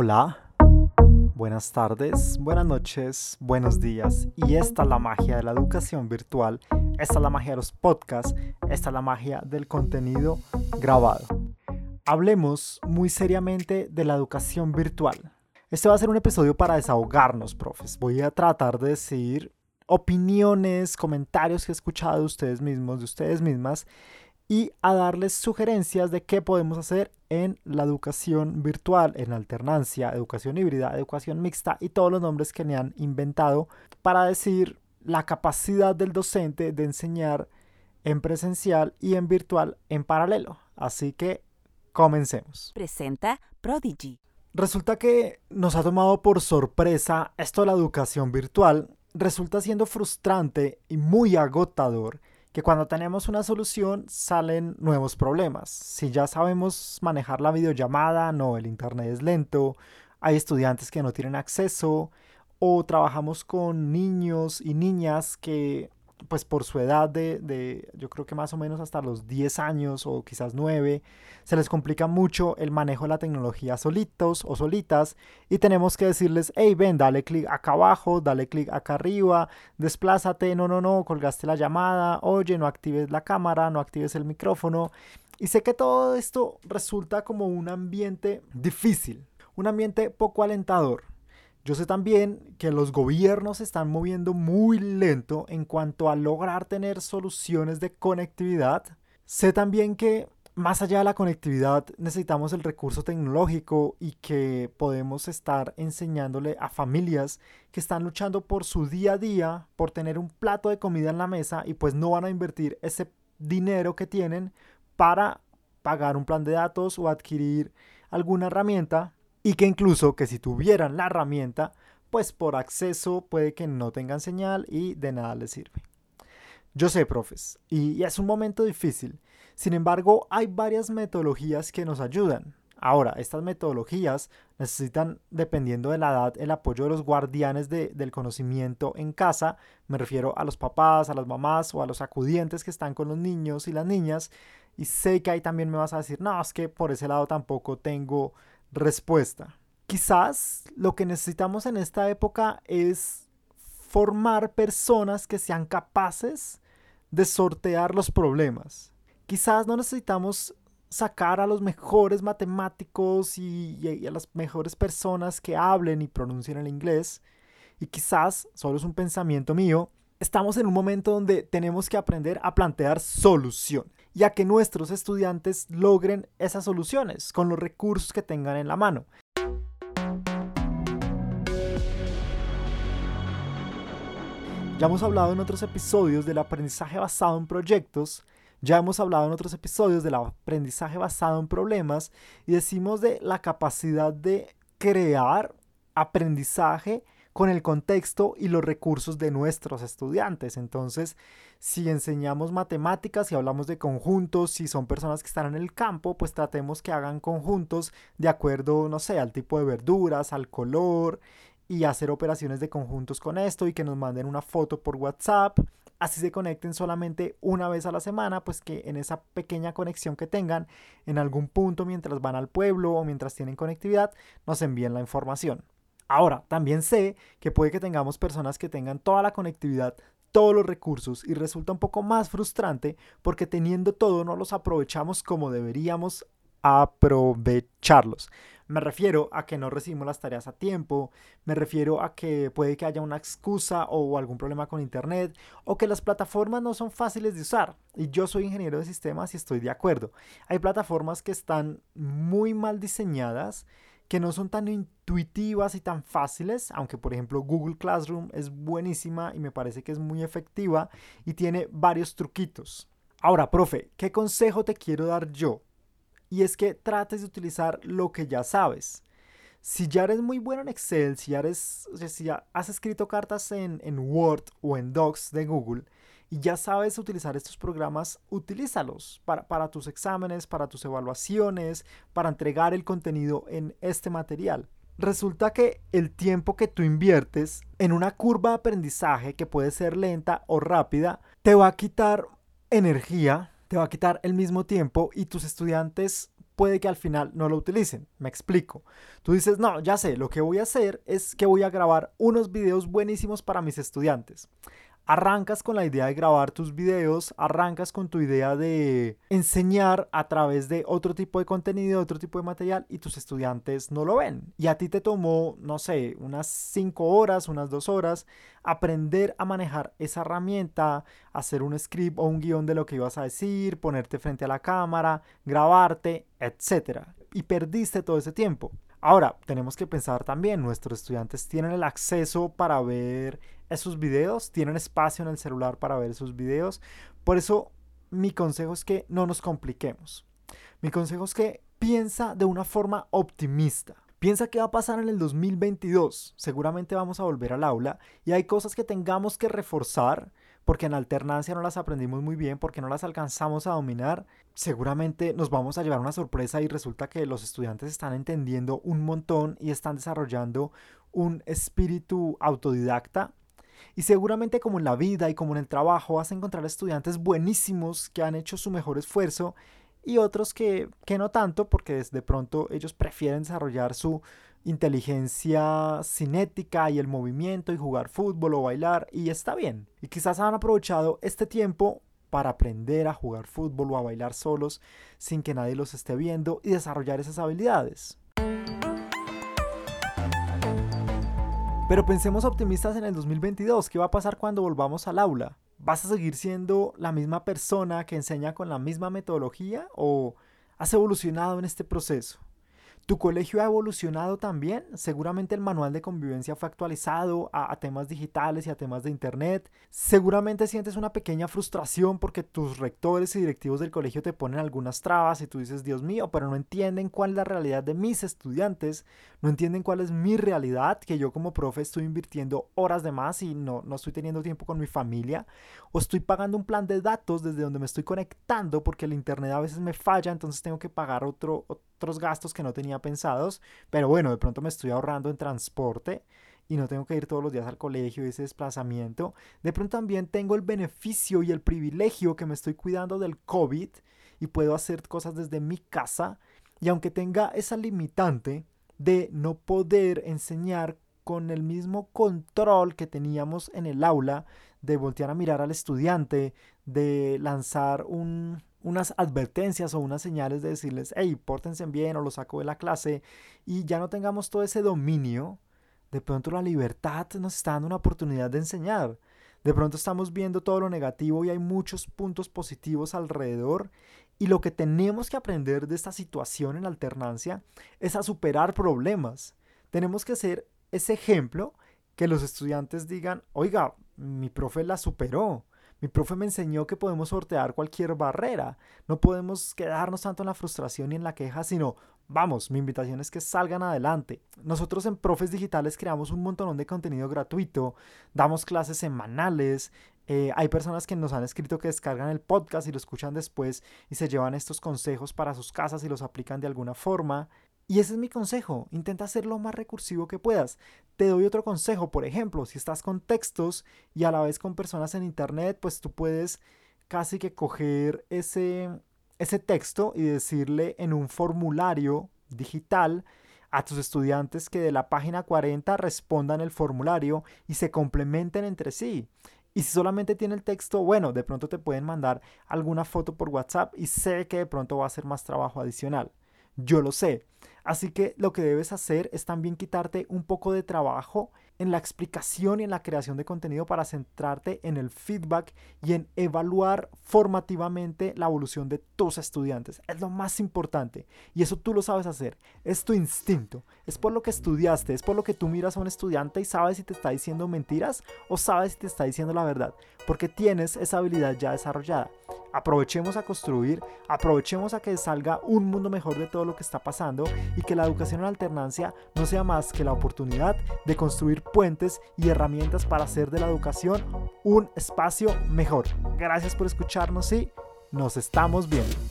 Hola, buenas tardes, buenas noches, buenos días. Y esta es la magia de la educación virtual, esta es la magia de los podcasts, esta es la magia del contenido grabado. Hablemos muy seriamente de la educación virtual. Este va a ser un episodio para desahogarnos, profes. Voy a tratar de decir opiniones, comentarios que he escuchado de ustedes mismos, de ustedes mismas, y a darles sugerencias de qué podemos hacer en la educación virtual, en alternancia, educación híbrida, educación mixta y todos los nombres que me han inventado para decir la capacidad del docente de enseñar en presencial y en virtual en paralelo. Así que comencemos. Presenta Prodigy. Resulta que nos ha tomado por sorpresa esto de la educación virtual. Resulta siendo frustrante y muy agotador que cuando tenemos una solución salen nuevos problemas. Si ya sabemos manejar la videollamada, no, el internet es lento, hay estudiantes que no tienen acceso o trabajamos con niños y niñas que pues por su edad de, yo creo que más o menos hasta los 10 años o quizás 9, se les complica mucho el manejo de la tecnología solitos o solitas y tenemos que decirles, hey, ven, dale clic acá abajo, dale clic acá arriba, desplázate, no, no, no, colgaste la llamada, oye, no actives la cámara, no actives el micrófono. Y sé que todo esto resulta como un ambiente difícil, un ambiente poco alentador. Yo sé también que los gobiernos están moviendo muy lento en cuanto a lograr tener soluciones de conectividad. Sé también que más allá de la conectividad necesitamos el recurso tecnológico y que podemos estar enseñándole a familias que están luchando por su día a día, por tener un plato de comida en la mesa y pues no van a invertir ese dinero que tienen para pagar un plan de datos o adquirir alguna herramienta y que incluso que si tuvieran la herramienta, pues por acceso puede que no tengan señal y de nada les sirve. Yo sé, profes, y es un momento difícil. Sin embargo, hay varias metodologías que nos ayudan. Ahora, estas metodologías necesitan, dependiendo de la edad, el apoyo de los guardianes del conocimiento en casa. Me refiero a los papás, a las mamás o a los acudientes que están con los niños y las niñas. Y sé que ahí también me vas a decir, no, es que por ese lado tampoco tengo respuesta. Quizás lo que necesitamos en esta época es formar personas que sean capaces de sortear los problemas. Quizás no necesitamos sacar a los mejores matemáticos y, a las mejores personas que hablen y pronuncien el inglés. Y quizás, solo es un pensamiento mío, estamos en un momento donde tenemos que aprender a plantear soluciones y a que nuestros estudiantes logren esas soluciones con los recursos que tengan en la mano. Ya hemos hablado en otros episodios del aprendizaje basado en proyectos, ya hemos hablado en otros episodios del aprendizaje basado en problemas y decimos de la capacidad de crear aprendizaje con el contexto y los recursos de nuestros estudiantes. Entonces, si enseñamos matemáticas y hablamos de conjuntos, si son personas que están en el campo, pues tratemos que hagan conjuntos de acuerdo, no sé, al tipo de verduras, al color y hacer operaciones de conjuntos con esto y que nos manden una foto por WhatsApp. Así se conecten solamente una vez a la semana, pues que en esa pequeña conexión que tengan en algún punto mientras van al pueblo o mientras tienen conectividad, nos envíen la información. Ahora, también sé que puede que tengamos personas que tengan toda la conectividad, todos los recursos y resulta un poco más frustrante porque teniendo todo no los aprovechamos como deberíamos aprovecharlos. Me refiero a que no recibimos las tareas a tiempo, me refiero a que puede que haya una excusa o algún problema con internet o que las plataformas no son fáciles de usar. Y yo soy ingeniero de sistemas y estoy de acuerdo. Hay plataformas que están muy mal diseñadas que no son tan intuitivas y tan fáciles, aunque por ejemplo Google Classroom es buenísima y me parece que es muy efectiva y tiene varios truquitos. Ahora, profe, ¿qué consejo te quiero dar yo? Y es que trates de utilizar lo que ya sabes. Si ya eres muy bueno en Excel, si ya, eres, si ya has escrito cartas en, en Word o en Docs de Google, y ya sabes utilizar estos programas, utilízalos para, para tus exámenes, para tus evaluaciones, para entregar el contenido en este material. Resulta que el tiempo que tú inviertes en una curva de aprendizaje que puede ser lenta o rápida, te va a quitar energía, te va a quitar el mismo tiempo y tus estudiantes puede que al final no lo utilicen. Me explico. Tú dices, no, ya sé, lo que voy a hacer es que voy a grabar unos videos buenísimos para mis estudiantes arrancas con la idea de grabar tus videos, arrancas con tu idea de enseñar a través de otro tipo de contenido, otro tipo de material y tus estudiantes no lo ven. Y a ti te tomó, no sé, unas 5 horas, unas 2 horas aprender a manejar esa herramienta, hacer un script o un guion de lo que ibas a decir, ponerte frente a la cámara, grabarte, etc. Y perdiste todo ese tiempo. Ahora, tenemos que pensar también, nuestros estudiantes tienen el acceso para ver esos videos, tienen espacio en el celular para ver esos videos. Por eso, mi consejo es que no nos compliquemos. Mi consejo es que piensa de una forma optimista. Piensa qué va a pasar en el 2022. Seguramente vamos a volver al aula y hay cosas que tengamos que reforzar porque en alternancia no las aprendimos muy bien, porque no las alcanzamos a dominar, seguramente nos vamos a llevar una sorpresa y resulta que los estudiantes están entendiendo un montón y están desarrollando un espíritu autodidacta. Y seguramente como en la vida y como en el trabajo vas a encontrar estudiantes buenísimos que han hecho su mejor esfuerzo y otros que, que no tanto porque de pronto ellos prefieren desarrollar su inteligencia cinética y el movimiento y jugar fútbol o bailar y está bien. Y quizás han aprovechado este tiempo para aprender a jugar fútbol o a bailar solos sin que nadie los esté viendo y desarrollar esas habilidades. Pero pensemos optimistas en el 2022. ¿Qué va a pasar cuando volvamos al aula? ¿Vas a seguir siendo la misma persona que enseña con la misma metodología o has evolucionado en este proceso? ¿Tu colegio ha evolucionado también? Seguramente el manual de convivencia fue actualizado a, temas digitales y a temas de Internet. Seguramente sientes una pequeña frustración porque tus rectores y directivos del colegio te ponen algunas trabas y tú dices, Dios mío, pero no entienden cuál es la realidad de mis estudiantes, no entienden cuál es mi realidad, que yo como profe estoy invirtiendo horas de más y no, no estoy teniendo tiempo con mi familia, o estoy pagando un plan de datos desde donde me estoy conectando porque el Internet a veces me falla, entonces tengo que pagar otro otros gastos que no tenía pensados, pero bueno, de pronto me estoy ahorrando en transporte y no tengo que ir todos los días al colegio y ese desplazamiento. De pronto también tengo el beneficio y el privilegio que me estoy cuidando del COVID y puedo hacer cosas desde mi casa. Y aunque tenga esa limitante de no poder enseñar con el mismo control que teníamos en el aula, de voltear a mirar al estudiante, de lanzar un, unas advertencias o unas señales de decirles, hey, pórtense bien o lo saco de la clase y ya no tengamos todo ese dominio, de pronto la libertad nos está dando una oportunidad de enseñar. De pronto estamos viendo todo lo negativo y hay muchos puntos positivos alrededor y lo que tenemos que aprender de esta situación en alternancia es a superar problemas. Tenemos que ser ese ejemplo que los estudiantes digan, oiga, mi profe la superó, mi profe me enseñó que podemos sortear cualquier barrera. No podemos quedarnos tanto en la frustración y en la queja, sino vamos, mi invitación es que salgan adelante. Nosotros en Profes Digitales creamos un montón de contenido gratuito, damos clases semanales. Eh, hay personas que nos han escrito que descargan el podcast y lo escuchan después y se llevan estos consejos para sus casas y los aplican de alguna forma. Y ese es mi consejo, intenta ser lo más recursivo que puedas. Te doy otro consejo, por ejemplo, si estás con textos y a la vez con personas en internet, pues tú puedes casi que coger ese, ese texto y decirle en un formulario digital a tus estudiantes que de la página 40 respondan el formulario y se complementen entre sí. Y si solamente tiene el texto, bueno, de pronto te pueden mandar alguna foto por WhatsApp y sé que de pronto va a ser más trabajo adicional. Yo lo sé. Así que lo que debes hacer es también quitarte un poco de trabajo en la explicación y en la creación de contenido para centrarte en el feedback y en evaluar formativamente la evolución de tus estudiantes. Es lo más importante y eso tú lo sabes hacer. Es tu instinto. Es por lo que estudiaste, es por lo que tú miras a un estudiante y sabes si te está diciendo mentiras o sabes si te está diciendo la verdad, porque tienes esa habilidad ya desarrollada. Aprovechemos a construir, aprovechemos a que salga un mundo mejor de todo lo que está pasando y que la educación en alternancia no sea más que la oportunidad de construir puentes y herramientas para hacer de la educación un espacio mejor. Gracias por escucharnos y nos estamos viendo.